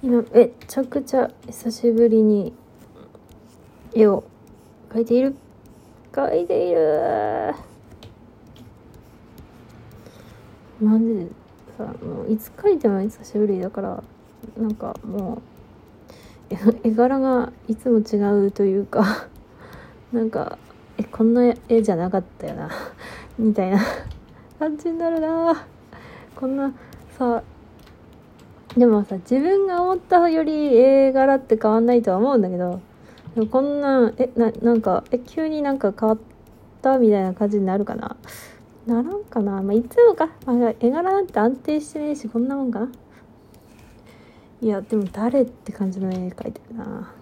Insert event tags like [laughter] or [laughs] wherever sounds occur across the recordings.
今めちゃくちゃ久しぶりに絵を描いている。描いている。マジでさもういつ描いても久しぶりだからなんかもう絵柄がいつも違うというかなんかえこんな絵じゃなかったよなみたいな感じになるな。こんなさでもさ自分が思ったより絵柄って変わんないとは思うんだけどでもこんなえななんかえ急になんか変わったみたいな感じになるかな？ならんかな？まあいつもか、まあ、絵柄なんて安定してねえしこんなもんかな？いやでも誰って感じの絵描いてるな。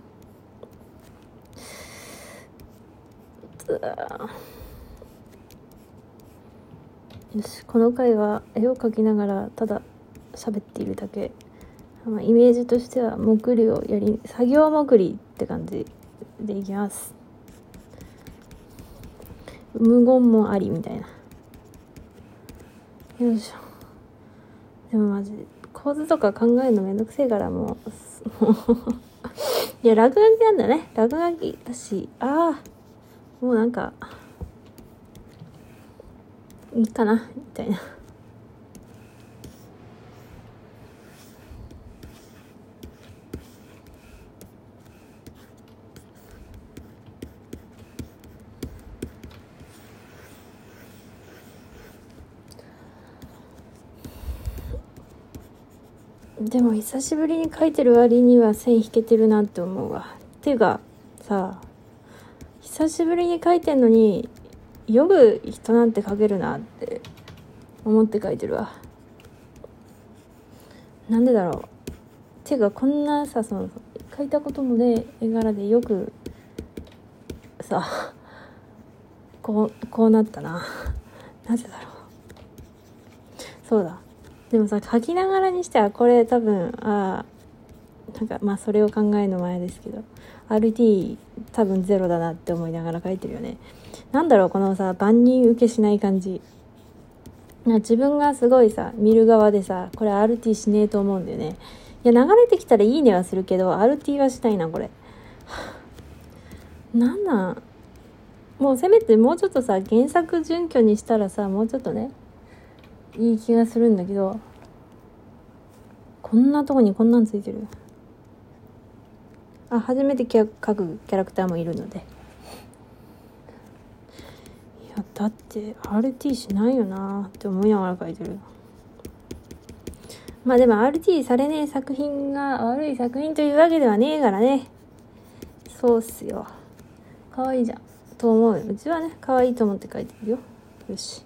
よしこの回は絵を描きながらただ喋っているだけ。まあ、イメージとしては潜りをやり作業潜りって感じでいきます。無言もありみたいな。よいしょ。でもマジ構図とか考えるのめんどくせえからもうもう [laughs] いや落書きなんだね。落書きだしああもうなんかいいかなみたいな。でも久しぶりに書いてる割には線引けてるなって思うわ。ていうかさ久しぶりに書いてんのに読む人なんて書けるなって思って書いてるわ。なんでだろう。ていうかこんなさその書いたこともね絵柄でよくさこうこうなったな。なぜだろう。そうだ。でもさ書きながらにしてはこれ多分ああなんかまあそれを考えるの前ですけど RT 多分ゼロだなって思いながら書いてるよね。なんだろうこのさ万人受けしない感じ。自分がすごいさ見る側でさこれ RT しねえと思うんだよね。いや流れてきたらいいねはするけど RT はしたいなこれ。[sighs] なんなん？もうせめてもうちょっとさ原作準拠にしたらさもうちょっとねいい気がするんだけどこんなとこにこんなんついてる。あ初めて描くキャラクターもいるので。いやだって RT しないよなって思いながら描いてる。まあでも RT されねえ作品が悪い作品というわけではねえからね。そうっすよ。可愛いじゃん。と思ううちはね可愛いと思って描いてるよ。よし。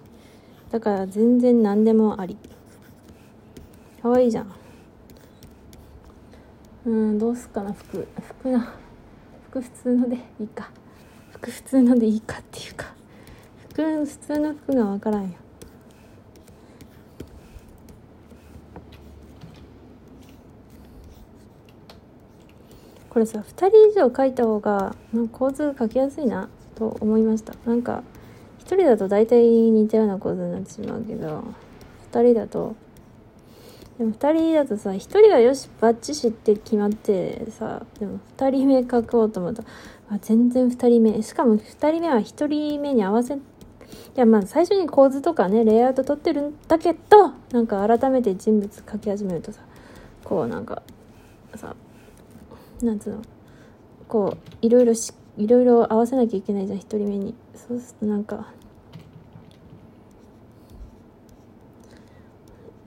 だから全然何でもあり。可愛いじゃん。うんどうすっかな服。服な服普通のでいいか。服普通のでいいかっていうか。服普通の服が分からんよ。これさ2人以上書いた方がなんか構図書きやすいなと思いました。なんか1人だと大体似たような構図になってしまうけど2人だとでも2人だとさ1人がよしバッチシって決まってさでも2人目書こうと思うとあ全然2人目。しかも2人目は1人目に合わせいやまあ最初に構図とかねレイアウト取ってるんだけどなんか改めて人物書き始めるとさこうなんかさなんつうのこういろいろしいろいろ合わせなきゃいけないじゃん1人目に。そうするとなんか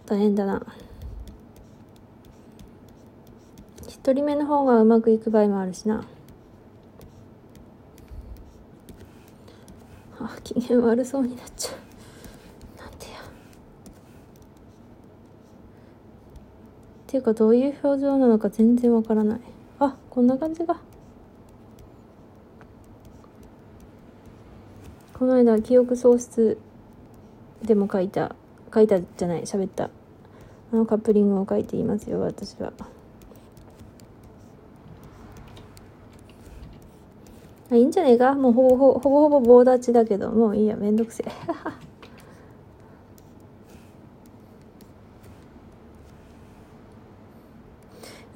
大変だな。1人目の方がうまくいく場合もあるしな。あ機嫌悪そうになっちゃう。なんでや。っていうかどういう表情なのか全然わからない。あこんな感じか。この間記憶喪失でも書いた書いたじゃない喋った。あのカップリングを書いていますよ私は。いいんじゃねえか？もうほぼほぼほぼほぼ棒立ちだけどもういいやめんどくせえ。[laughs]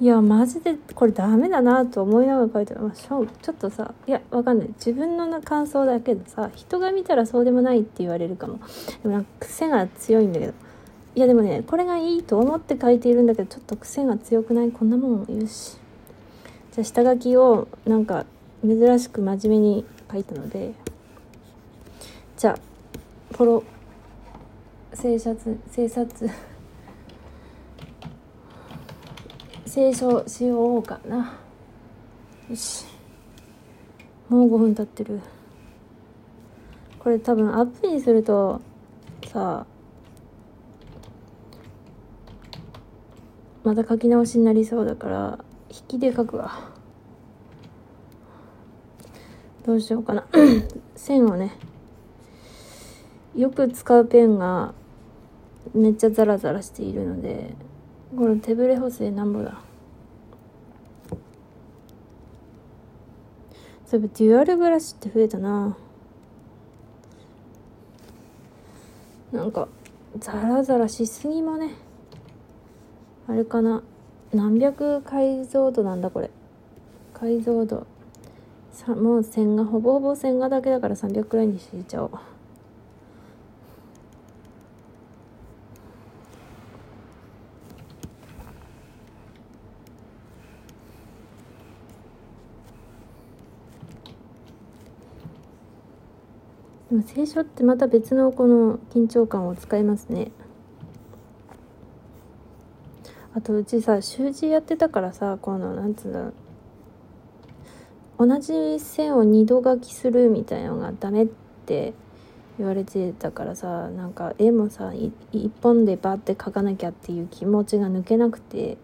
いやマジでこれダメだなと思いながら書いてる、ま、しょちょっとさいやわかんない。自分の感想だけどさ人が見たらそうでもないって言われるかも。でもなんか癖が強いんだけど。いやでもねこれがいいと思って書いているんだけどちょっと癖が強くない？こんなもん言うし。じゃあ下書きをなんか珍しく真面目に書いたので。じゃあポロ生殺生殺。清書しようかな。よし。もう5分経ってる。これ多分アップにするとさあまた書き直しになりそうだから引きで書くわ。どうしようかな。[coughs] 線をねよく使うペンがめっちゃザラザラしているのでこれ手ぶれ補正なんぼだ。そういえばデュアルブラシって増えたな。なんかザラザラしすぎもね。あれかな？何百解像度なんだこれ。解像度。さもう線画ほぼほぼ線画だけだから300くらいにしちゃおう。でも聖書ってまた別のこの緊張感を使いますね。あとうちさ習字やってたからさこのなんつうんだろう同じ線を二度書きするみたいのがダメって言われてたからさなんか絵もさ一本でバッて描かなきゃっていう気持ちが抜けなくて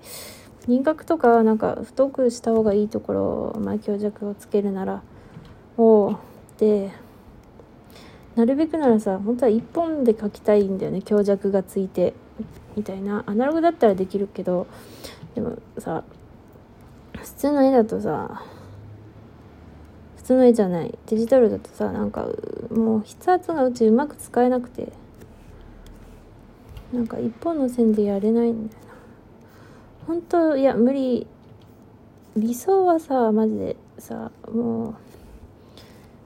輪郭とかなんか太くした方がいいところまあ強弱をつけるならおうでなるべくならさ本当は一本で描きたいんだよね強弱がついて。みたいな。アナログだったらできるけどでもさ普通の絵だとさ普通の絵じゃない。デジタルだとさなんかもう筆圧がうちうまく使えなくてなんか一本の線でやれないんだよな。本当いや無理。理想はさマジでさもう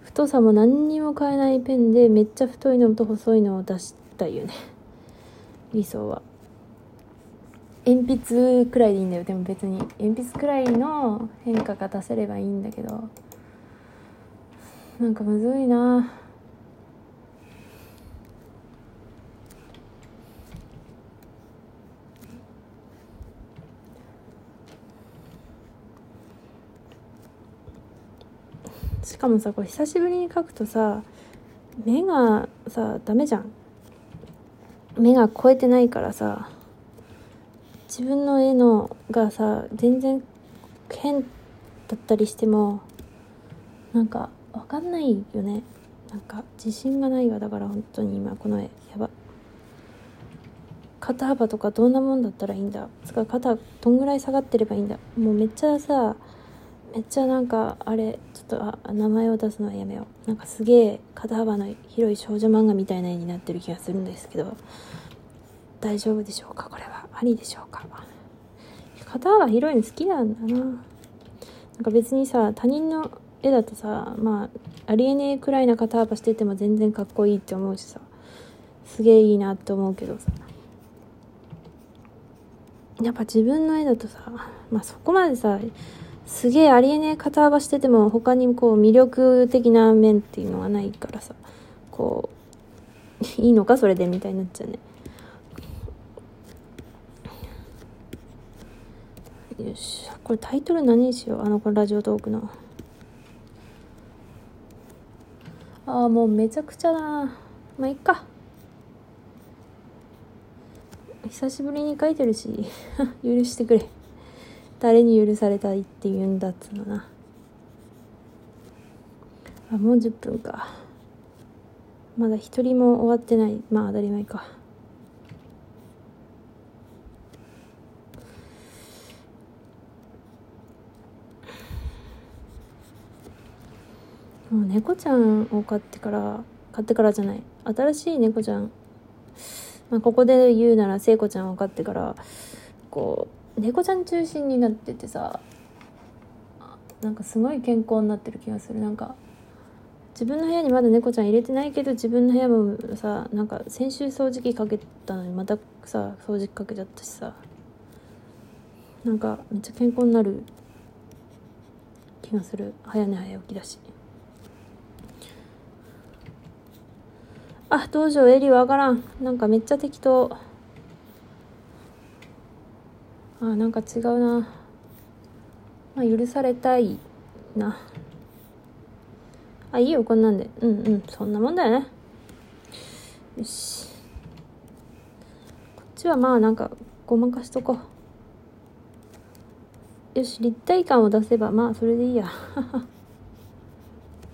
太さも何にも変えないペンでめっちゃ太いのと細いのを出したいよね。理想は。鉛筆くらいでいいんだよ。でも別に鉛筆くらいの変化が出せればいいんだけど。なんかむずいな。しかもさこれ久しぶりに描くとさ目がさダメじゃん。目が超えてないからさ自分の絵のがさ全然変だったりしてもなんか分かんないよね。なんか自信がないわ。だから本当に今この絵。やば。肩幅とかどんなもんだったらいいんだ。つか肩どんぐらい下がってればいいんだ。もうめっちゃさめっちゃなんかあれちょっとあ名前を出すのはやめよう。なんかすげえ肩幅の広い少女漫画みたいな絵になってる気がするんですけど大丈夫でしょうかこれは。ありでしょうか。肩幅広いの好きなんだな。なんか別にさ他人の絵だとさまあありえねえくらいな肩幅してても全然かっこいいって思うしさ。すげえいいなって思うけどさ。やっぱ自分の絵だとさまあそこまでさすげえありえねえ肩幅してても他にこう魅力的な面っていうのがないからさこういいのかそれでみたいになっちゃうね。よし。これタイトル何にしよう？あのこのラジオトークの。ああもうめちゃくちゃだな。まあいっか。久しぶりに書いてるし [laughs] 許してくれ。誰に許されたいって言うんだっつうのな。あもう10分か。まだ一人も終わってない。まあ当たり前か。もう猫ちゃんを飼ってから飼ってからじゃない。新しい猫ちゃん、まあ、ここで言うなら聖子ちゃんを飼ってからこう猫ちゃん中心になっててさなんかすごい健康になってる気がする。なんか自分の部屋にまだ猫ちゃん入れてないけど自分の部屋もさなんか先週掃除機かけたのにまたさ掃除機かけちゃったしさなんかめっちゃ健康になる気がする。早寝早起きだし。あどうしようエリわからん。なんかめっちゃ適当。あなんか違うな。まあ許されたいな。あいいよこんなんで。うんうんそんなもんだよね。よし。こっちはまあなんかごまかしとこう。よし立体感を出せばまあそれでいいや。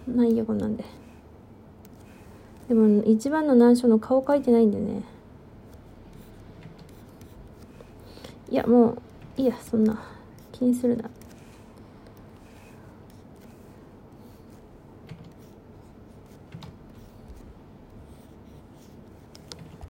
まあいいよこんなんで。でも一番の難所の顔描いてないんだよね。いやもういいやそんな。気にするな。